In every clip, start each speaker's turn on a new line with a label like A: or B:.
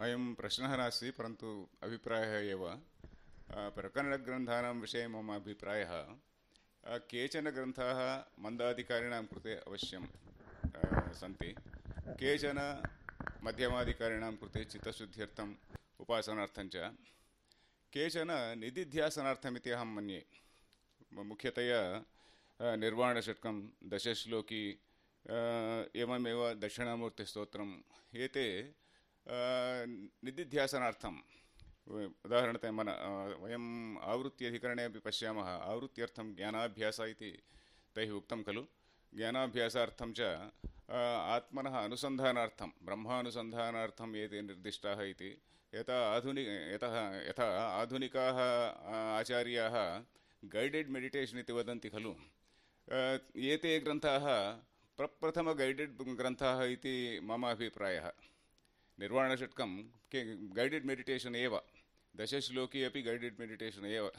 A: अयं प्रश्नः नास्ति परन्तु अभिप्रायः एव। प्रकरणग्रन्थानां विषये मम अभिप्रायः। केचन ग्रन्थाः मन्दाधिकारिणां कृते अवश्यं सन्ति। केचन मध्यमाधिकारिणां कृते चित्तशुद्ध्यर्थम् उपासनार्थं च केचन निधिध्यासनार्थमिति अहं मन्ये। मुख्यतया निर्वाणषट्कं दशश्लोकी एवमेव दक्षिणामूर्तिस्तोत्रम् एते अ, निधिध्यासनार्थं व- उदाहरणतया मन अ, वयम् आवृत्त्यधिकरणे अपि पश्यामः आवृत्त्यर्थं ज्ञानाभ्यास इति तैः उक्तं खलु ज्ञानाभ्यासार्थं च अ, आत्मनः अनुसन्धानार्थं ब्रह्मानुसन्धानार्थम् एते निर्दिष्टाः इति यथा आधुनिक यतः यथा आधुनिकाः अ, आचार्याः गैडेड् मेडिटेशन् इति वदन्ति खलु अ, एते ग्रन्थाः प्रप्रथम गैडेड् ग्रन्थाः इति मम अभिप्रायः निर्वाणषट्कं के गैडेड् मेडिटेशन् एव, दशश्लोकी अपि गैडेड् मेडिटेशन् एव,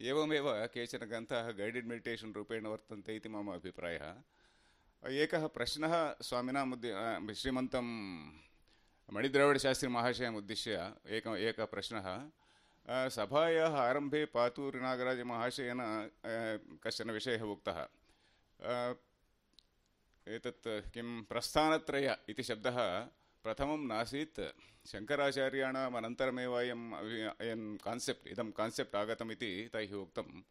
A: एवमेव केचन ग्रन्थाः गैडेड् मेडिटेशन् रूपेण वर्तन्ते इति मम अभिप्रायः। एकः प्रश्नः स्वामिनाम् उद्दि श्रीमन्तं मणिद्रविडशास्त्रिमहाशयम् उद्दिश्य एक, एकः प्रश्नः। सभायाः आरम्भे पातूरिनागराजमहाशयेन कश्चन विषयः उक्तः। एतत् किं प्रस्थानत्रय इति शब्दः प्रथमं नासीत् शङ्कराचार्याणाम् अनन्तरमेव अयम् अयं कान्सेप्ट् इदं कान्सेप्ट् आगतम् इति तैः उक्तम्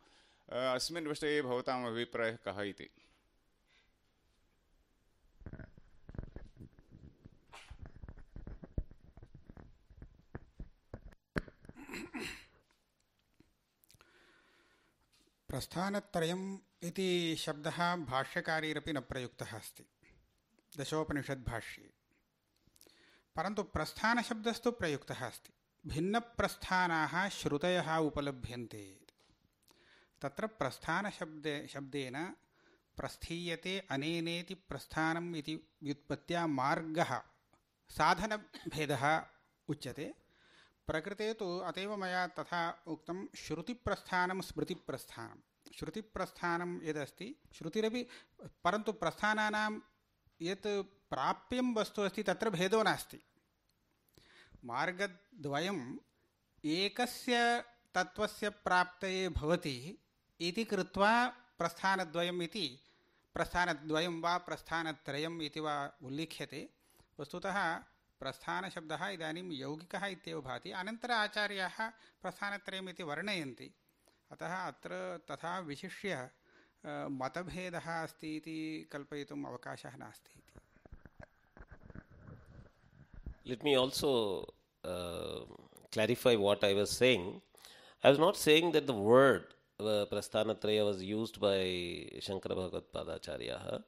A: अस्मिन् विषये भवताम् अभिप्रायः कः इति?
B: प्रस्थानत्रयम् इति शब्दः भाष्यकारीरपि न प्रयुक्तः अस्ति. दशोपनिषद्भाष्ये. परन्तु प्रस्थानशब्दस्तु प्रयुक्तः अस्ति। भिन्नप्रस्थानाः श्रुतयः उपलभ्यन्ते। तत्र प्रस्थानशब्दे, शब्देन प्रस्थीयते अनेनेति प्रस्थानम् इति व्युत्पत्त्या मार्गः, साधनभेदः उच्यते। प्रकृते तु अतएव मया तथा उक्तं श्रुतिप्रस्थानं, स्मृतिप्रस्थानं। श्रुतिप्रस्थानं यदस्ति, श्रुतिरपि परन्तु प्रस्थानानां यत् प्राप्यं वस्तु अस्ति, तत्र भेदो नास्ति। मार्गद्वयम् एकस्य तत्त्वस्य प्राप्तये भवति इति कृत्वा प्रस्थानद्वयम् इति प्रस्थानद्वयं वा प्रस्थानत्रयम् इति वा उल्लिख्यते। वस्तुतः प्रस्थानशब्दः इदानीं यौगिकः इत्येव भाति। अनन्तर आचार्याः प्रस्थानत्रयमिति वर्णयन्ति। अतः अत्र तथा विशिष्य मतभेदः अस्ति इति कल्पयितुम् अवकाशः नास्ति इति।
C: Let me also uh, clarify what I was saying. I was not saying that the word uh, Prasthanatraya was used by Shankara Bhagavad Padacharya.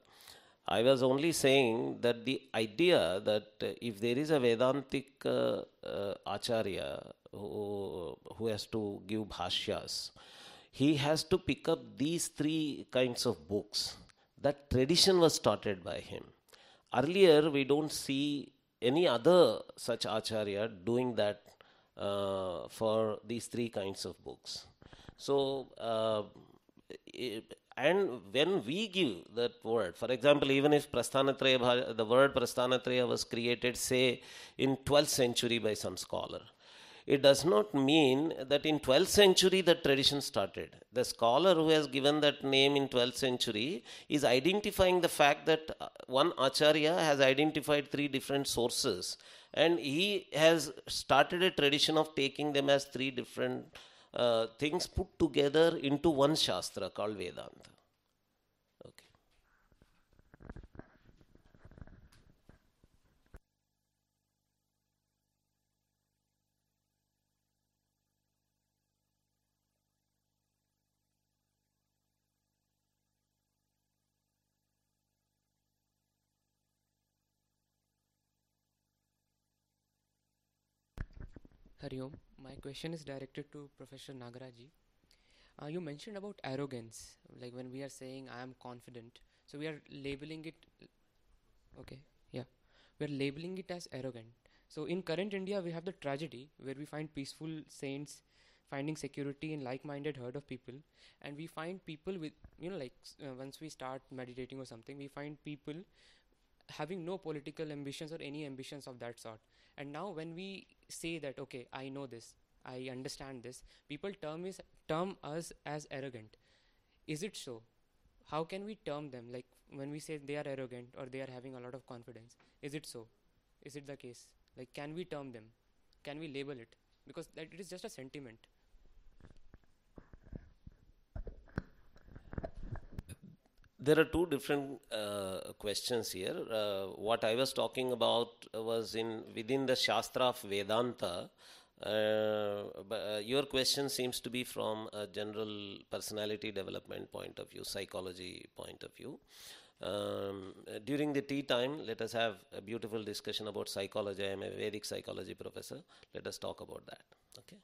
C: I was only saying that the idea that uh, if there is a Vedantic uh, uh, Acharya who, who has to give bhashyas, he has to pick up these three kinds of books. That tradition was started by him. Earlier, we don't see any other such acharya doing that uh, for these three kinds of books. So, uh, i- and when we give that word, for example, even if Prasthanatraya, the word Prasthanatraya was created, say, in 12th century by some scholar, it does not mean that in 12th century the tradition started. The scholar who has given that name in 12th century is identifying the fact that uh, one acharya has identified three different sources and he has started a tradition of taking them as three different uh, things put together into one shastra called vedanta okay
D: My question is directed to Professor Nagaraji. Uh, you mentioned about arrogance, like when we are saying I am confident. So we are labeling it. Okay, yeah, we are labeling it as arrogant. So in current India, we have the tragedy where we find peaceful saints finding security in like-minded herd of people, and we find people with you know like uh, once we start meditating or something, we find people having no political ambitions or any ambitions of that sort. And now when we say that okay, I know this, I understand this, people term is term us as arrogant. Is it so? How can we term them like when we say they are arrogant or they are having a lot of confidence? Is it so? Is it the case? Like can we term them? Can we label it? Because that it is just a sentiment.
C: There are two different uh, questions here. Uh, what I was talking about was in within the Shastra of Vedanta. Uh, but, uh, your question seems to be from a general personality development point of view, psychology point of view. Um, during the tea time, let us have a beautiful discussion about psychology. I am a Vedic psychology professor. Let us talk about that. Okay.